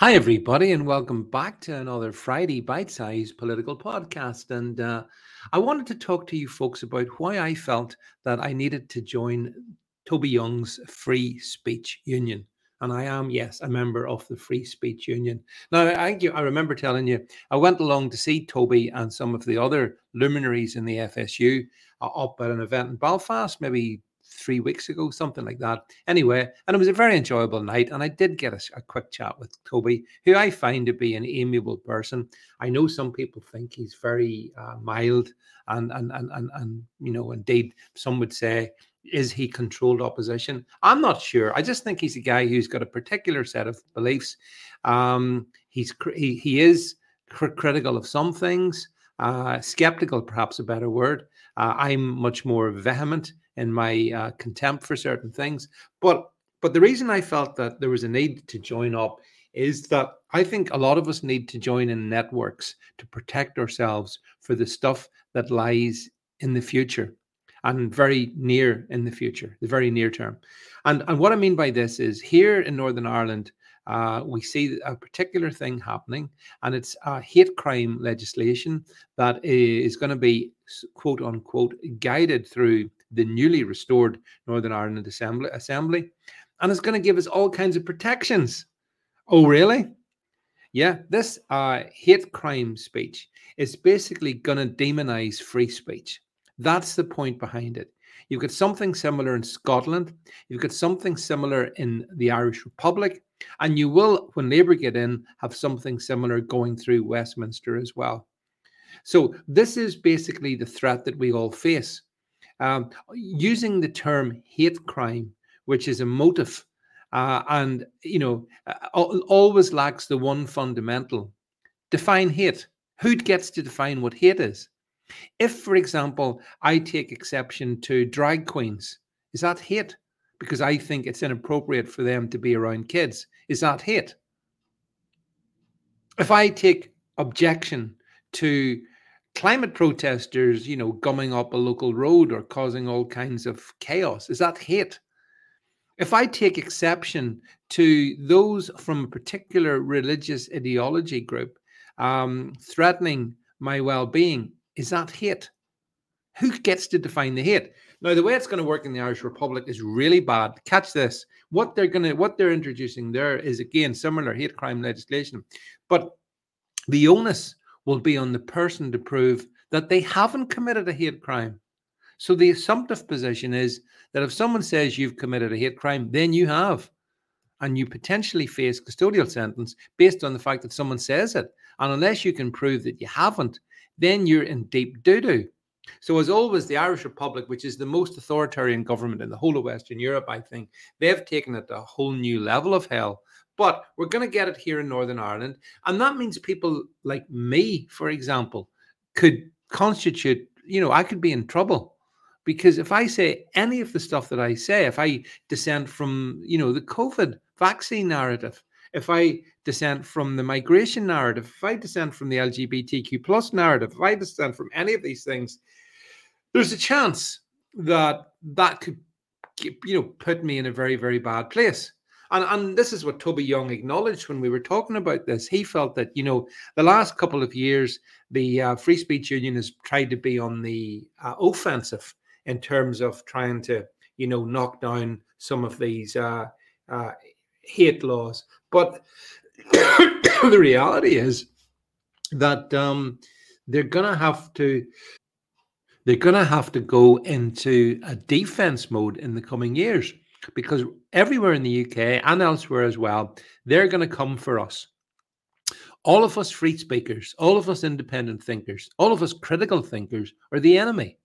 Hi, everybody, and welcome back to another Friday bite sized political podcast. And uh, I wanted to talk to you folks about why I felt that I needed to join Toby Young's Free Speech Union. And I am, yes, a member of the Free Speech Union. Now, I, I remember telling you, I went along to see Toby and some of the other luminaries in the FSU uh, up at an event in Belfast, maybe three weeks ago, something like that. Anyway, and it was a very enjoyable night. And I did get a, a, quick chat with Toby, who I find to be an amiable person. I know some people think he's very uh, mild, and, and and and and you know, indeed, some would say, is he controlled opposition? I'm not sure. I just think he's a guy who's got a particular set of beliefs. Um, he's he, he is cr- critical of some things. Uh, skeptical, perhaps a better word. Uh, I'm much more vehement in my uh, contempt for certain things. But but the reason I felt that there was a need to join up is that I think a lot of us need to join in networks to protect ourselves for the stuff that lies in the future and very near in the future, the very near term. And, and what I mean by this is here in Northern Ireland, uh, we see a particular thing happening, and it's hate crime legislation that is going to be quote unquote guided through the newly restored Northern Ireland Assembly, Assembly and it's going to give us all kinds of protections. Oh, really? Yeah, this uh, hate crime speech is basically going to demonize free speech. That's the point behind it. You've got something similar in Scotland. You've got something similar in the Irish Republic. And you will, when Labour get in, have something similar going through Westminster as well. So, this is basically the threat that we all face. Um, using the term hate crime, which is a motive, uh, and you know, uh, always lacks the one fundamental: define hate. Who gets to define what hate is? If, for example, I take exception to drag queens, is that hate? Because I think it's inappropriate for them to be around kids. Is that hate? If I take objection to climate protesters, you know, gumming up a local road or causing all kinds of chaos. Is that hate? If I take exception to those from a particular religious ideology group um, threatening my well being, is that hate? Who gets to define the hate? Now, the way it's going to work in the Irish Republic is really bad. Catch this. What they're going to, what they're introducing there is again similar hate crime legislation, but the onus will be on the person to prove that they haven't committed a hate crime. So the assumptive position is that if someone says you've committed a hate crime, then you have. And you potentially face custodial sentence based on the fact that someone says it. And unless you can prove that you haven't, then you're in deep doo doo. So, as always, the Irish Republic, which is the most authoritarian government in the whole of Western Europe, I think, they've taken it to a whole new level of hell but we're going to get it here in Northern Ireland. And that means people like me, for example, could constitute, you know, I could be in trouble. Because if I say any of the stuff that I say, if I dissent from, you know, the COVID vaccine narrative, if I dissent from the migration narrative, if I dissent from the LGBTQ plus narrative, if I dissent from any of these things, there's a chance that that could, you know, put me in a very, very bad place. And, and this is what Toby Young acknowledged when we were talking about this. He felt that, you know, the last couple of years, the uh, Free Speech Union has tried to be on the uh, offensive in terms of trying to, you know, knock down some of these uh, uh hate laws. But the reality is that um, they're to have to they're going to have to go into a defense mode in the coming years because everywhere in the UK and elsewhere as well, they're going to come for us. All of us free speakers, all of us independent thinkers, all of us critical thinkers are the enemy.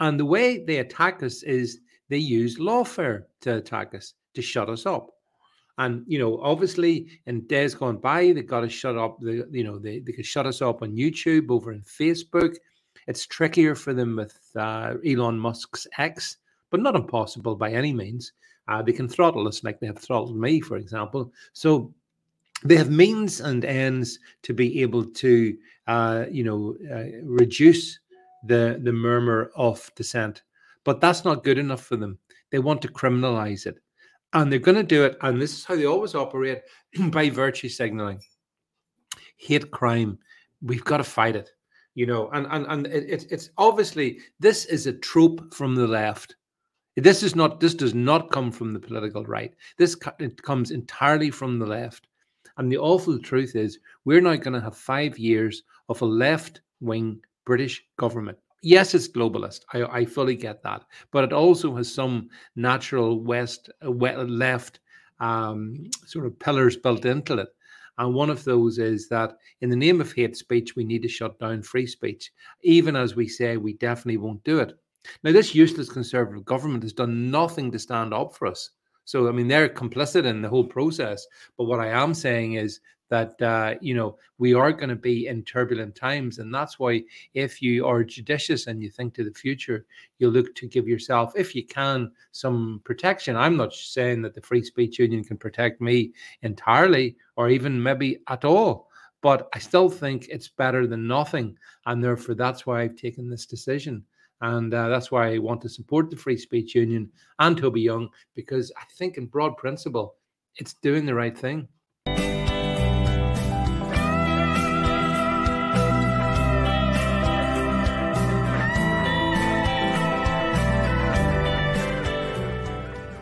And the way they attack us is they use lawfare to attack us, to shut us up. And you know, obviously, in days gone by, they got to shut up. The you know, they, they could shut us up on YouTube, over in Facebook. It's trickier for them with uh, Elon Musk's X but not impossible by any means. Uh, they can throttle us like they have throttled me, for example. So they have means and ends to be able to, uh, you know, uh, reduce the the murmur of dissent. But that's not good enough for them. They want to criminalize it. And they're going to do it. And this is how they always operate by virtue signaling. Hate crime. We've got to fight it. You know, and and and it, it's obviously this is a trope from the left. This is not. This does not come from the political right. This comes entirely from the left. And the awful truth is, we're now going to have five years of a left wing British government yes, it's globalist. I, I fully get that, but it also has some natural west, uh, left um, sort of pillars built into it. And one of those is that in the name of hate speech, we need to shut down free speech, even as we say we definitely won't do it. Now, this useless conservative government has done nothing to stand up for us. So, I mean, they're complicit in the whole process. But what I am saying is that uh, you know we are going to be in turbulent times. And that's why if you are judicious and you think to the future you look to give yourself if you can some protection. I'm not saying that the free speech union can protect me entirely or even maybe at all. But i still think it's better than nothing. And therefore that's why i've taken this decision and uh, that's why i want to support the free speech union and toby young because i think in broad principle it's doing the right thing